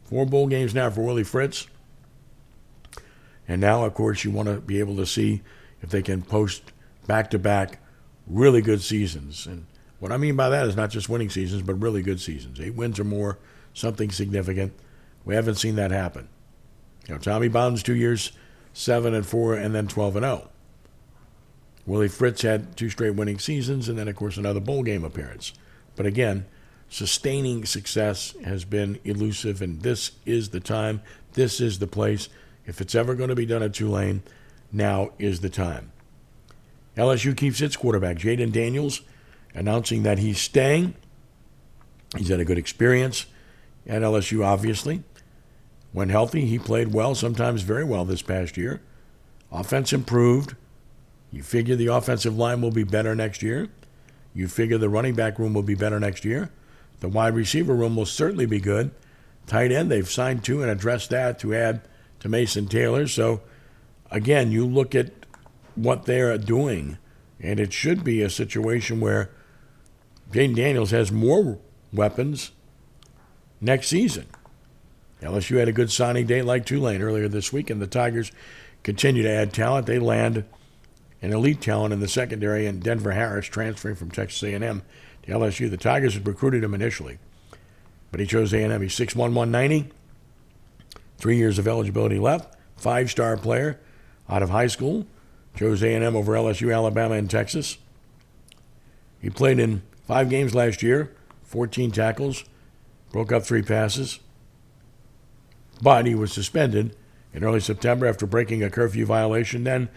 Four bowl games now for Willie Fritz. And now, of course, you want to be able to see if they can post back to back really good seasons. And what I mean by that is not just winning seasons, but really good seasons. Eight wins or more, something significant. We haven't seen that happen. You know, Tommy Bowden's two years, seven and four, and then twelve and zero. Willie Fritz had two straight winning seasons, and then of course another bowl game appearance. But again, sustaining success has been elusive, and this is the time. This is the place. If it's ever going to be done at Tulane, now is the time. LSU keeps its quarterback, Jayden Daniels, announcing that he's staying. He's had a good experience at LSU, obviously. When healthy, he played well, sometimes very well this past year. Offense improved. You figure the offensive line will be better next year. You figure the running back room will be better next year. The wide receiver room will certainly be good. Tight end, they've signed two and addressed that to add to Mason Taylor. So, again, you look at what they're doing, and it should be a situation where Jayden Daniels has more weapons next season. LSU had a good signing day like Tulane earlier this week, and the Tigers continue to add talent. They land an elite talent in the secondary, and Denver Harris transferring from Texas A&M to LSU. The Tigers had recruited him initially, but he chose A&M. He's 6'1", 190, three years of eligibility left, five-star player out of high school, chose A&M over LSU, Alabama, and Texas. He played in five games last year, 14 tackles, broke up three passes, but he was suspended in early September after breaking a curfew violation. Then,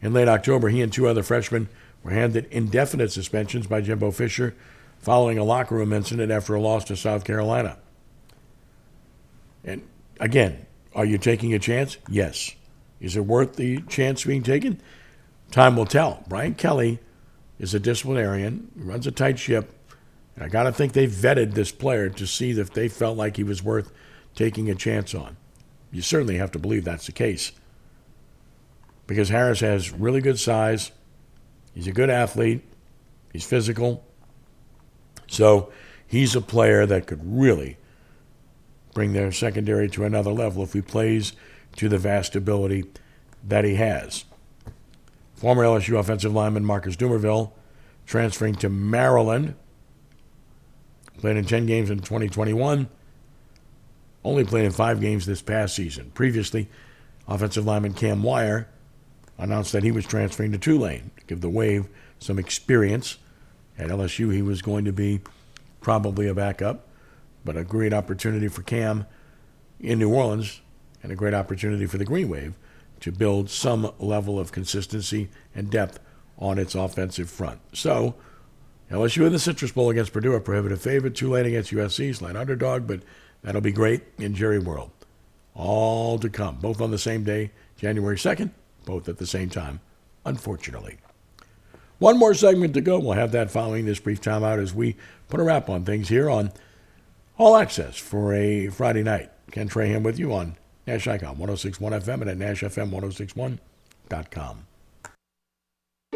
in late October, he and two other freshmen were handed indefinite suspensions by Jimbo Fisher following a locker room incident after a loss to South Carolina. And again, are you taking a chance? Yes. Is it worth the chance being taken? Time will tell. Brian Kelly is a disciplinarian, runs a tight ship. And I got to think they vetted this player to see if they felt like he was worth taking a chance on. You certainly have to believe that's the case. Because Harris has really good size. He's a good athlete. He's physical. So he's a player that could really bring their secondary to another level if he plays to the vast ability that he has. Former LSU offensive lineman Marcus Dumervil transferring to Maryland. Played in 10 games in 2021. Only played in five games this past season. Previously, offensive lineman Cam Wire announced that he was transferring to Tulane to give the Wave some experience. At LSU, he was going to be probably a backup, but a great opportunity for Cam in New Orleans and a great opportunity for the Green Wave to build some level of consistency and depth on its offensive front. So, LSU in the Citrus Bowl against Purdue, a prohibitive favorite. Tulane against USC, slight underdog, but that'll be great in Jerry World. All to come, both on the same day, January 2nd, both at the same time, unfortunately. One more segment to go. We'll have that following this brief timeout as we put a wrap on things here on All Access for a Friday night. Ken Trahan with you on Nash Icon 1061 FM and at NashFM1061.com.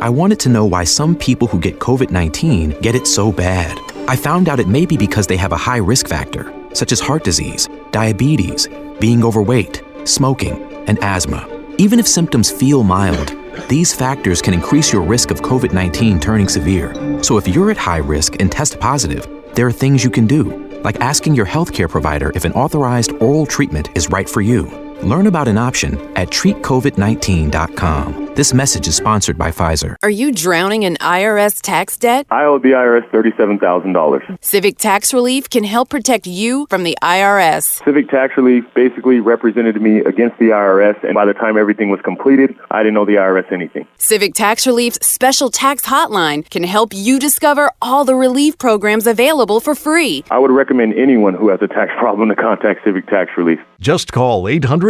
I wanted to know why some people who get COVID 19 get it so bad. I found out it may be because they have a high risk factor, such as heart disease, diabetes, being overweight, smoking, and asthma. Even if symptoms feel mild, these factors can increase your risk of COVID 19 turning severe. So if you're at high risk and test positive, there are things you can do, like asking your healthcare provider if an authorized oral treatment is right for you. Learn about an option at treatcovid19.com. This message is sponsored by Pfizer. Are you drowning in IRS tax debt? I owe the IRS $37,000. Civic Tax Relief can help protect you from the IRS. Civic Tax Relief basically represented me against the IRS, and by the time everything was completed, I didn't owe the IRS anything. Civic Tax Relief's special tax hotline can help you discover all the relief programs available for free. I would recommend anyone who has a tax problem to contact Civic Tax Relief. Just call 800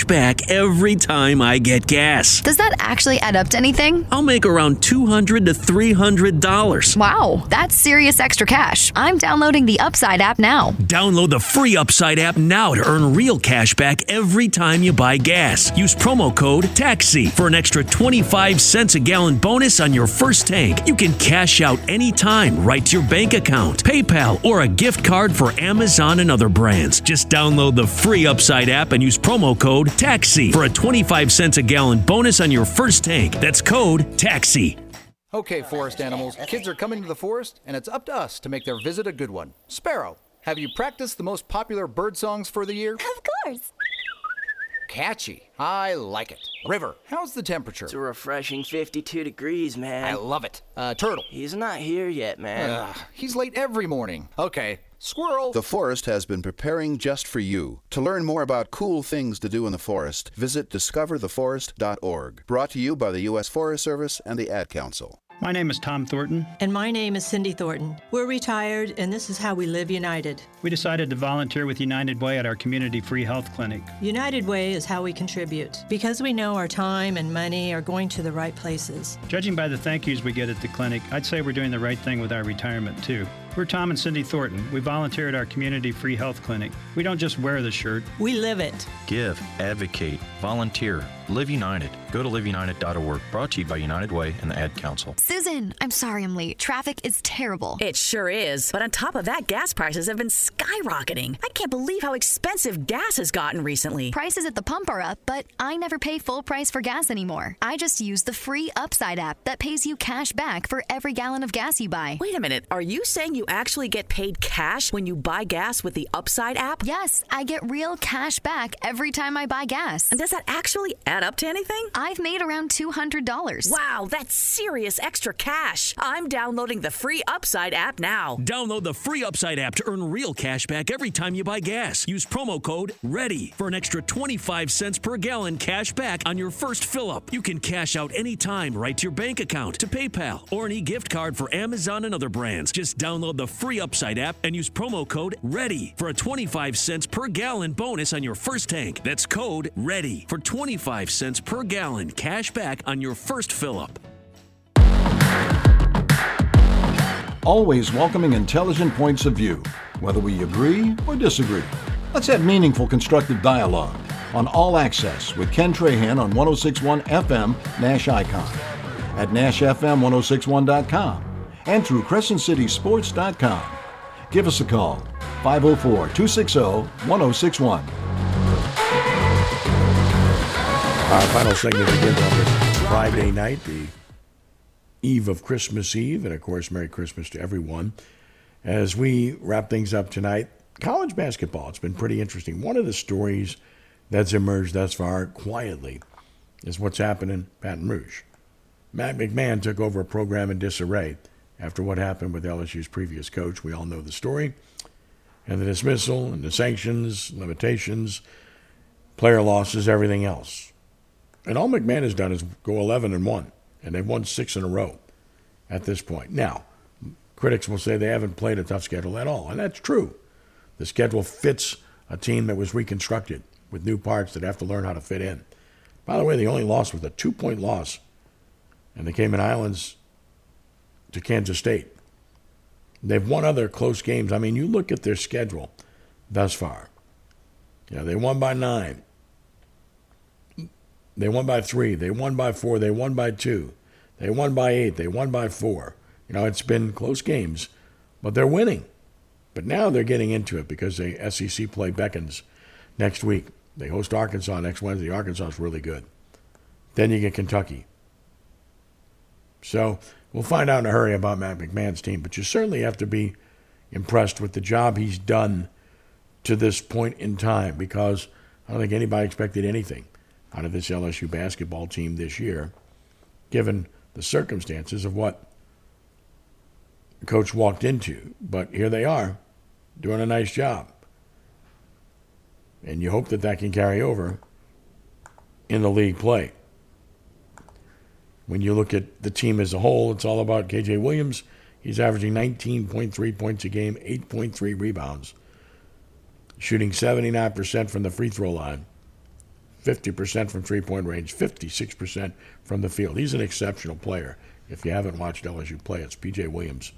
back every time I get gas. Does that actually add up to anything? I'll make around 200 to $300. Wow, that's serious extra cash. I'm downloading the Upside app now. Download the free Upside app now to earn real cash back every time you buy gas. Use promo code TAXI for an extra 25 cents a gallon bonus on your first tank. You can cash out anytime right to your bank account, PayPal, or a gift card for Amazon and other brands. Just download the free Upside app and use promo code TAXI for a 25 cents a gallon bonus on your first tank. That's code TAXI. Okay, forest animals, kids are coming to the forest, and it's up to us to make their visit a good one. Sparrow, have you practiced the most popular bird songs for the year? Of course. Catchy. I like it. River, how's the temperature? It's a refreshing 52 degrees, man. I love it. Uh, turtle. He's not here yet, man. Ugh, he's late every morning. Okay. Squirrel. The forest has been preparing just for you. To learn more about cool things to do in the forest, visit discovertheforest.org. Brought to you by the U.S. Forest Service and the Ad Council. My name is Tom Thornton. And my name is Cindy Thornton. We're retired, and this is how we live united. We decided to volunteer with United Way at our community free health clinic. United Way is how we contribute, because we know our time and money are going to the right places. Judging by the thank yous we get at the clinic, I'd say we're doing the right thing with our retirement, too. We're Tom and Cindy Thornton. We volunteer at our community free health clinic. We don't just wear the shirt, we live it. Give, advocate, volunteer, live united. Go to liveunited.org. Brought to you by United Way and the Ad Council. Susan, I'm sorry I'm late. Traffic is terrible. It sure is. But on top of that, gas prices have been skyrocketing. I can't believe how expensive gas has gotten recently. Prices at the pump are up, but I never pay full price for gas anymore. I just use the free Upside app that pays you cash back for every gallon of gas you buy. Wait a minute. Are you saying you actually get paid cash when you buy gas with the Upside app? Yes, I get real cash back every time I buy gas. And does that actually add up to anything? I've made around $200. Wow, that's serious extra cash. I'm downloading the free Upside app now. Download the free Upside app to earn real cash back every time you buy gas. Use promo code READY for an extra 25 cents per gallon cash back on your first fill up. You can cash out anytime right to your bank account, to PayPal, or any gift card for Amazon and other brands. Just download the free Upside app and use promo code READY for a 25 cents per gallon bonus on your first tank. That's code READY for 25 cents per gallon cash back on your first fill up. Always welcoming intelligent points of view, whether we agree or disagree. Let's have meaningful, constructive dialogue on All Access with Ken Trahan on 1061 FM Nash Icon, at NashFM1061.com, and through CrescentCitySports.com. Give us a call, 504 260 1061. Our final segment begins on this Friday night, the eve of Christmas Eve, and of course, Merry Christmas to everyone. As we wrap things up tonight, college basketball, it's been pretty interesting. One of the stories that's emerged thus far quietly is what's happened in Baton Rouge. Matt McMahon took over a program in disarray after what happened with LSU's previous coach. We all know the story. And the dismissal and the sanctions, limitations, player losses, everything else. And all McMahon has done is go 11 and 1, and they've won six in a row at this point. Now, critics will say they haven't played a tough schedule at all, and that's true. The schedule fits a team that was reconstructed with new parts that have to learn how to fit in. By the way, the only loss was a two point loss in the Cayman Islands to Kansas State. They've won other close games. I mean, you look at their schedule thus far. You know, they won by nine. They won by three. They won by four. They won by two. They won by eight. They won by four. You know, it's been close games, but they're winning. But now they're getting into it because the SEC play beckons next week. They host Arkansas next Wednesday. Arkansas is really good. Then you get Kentucky. So we'll find out in a hurry about Matt McMahon's team, but you certainly have to be impressed with the job he's done to this point in time because I don't think anybody expected anything out of this LSU basketball team this year, given the circumstances of what the coach walked into. But here they are, doing a nice job. And you hope that that can carry over in the league play. When you look at the team as a whole, it's all about KJ Williams. He's averaging 19.3 points a game, 8.3 rebounds, shooting 79% from the free throw line, 50% from three point range, 56% from the field. He's an exceptional player. If you haven't watched LSU play, it's PJ Williams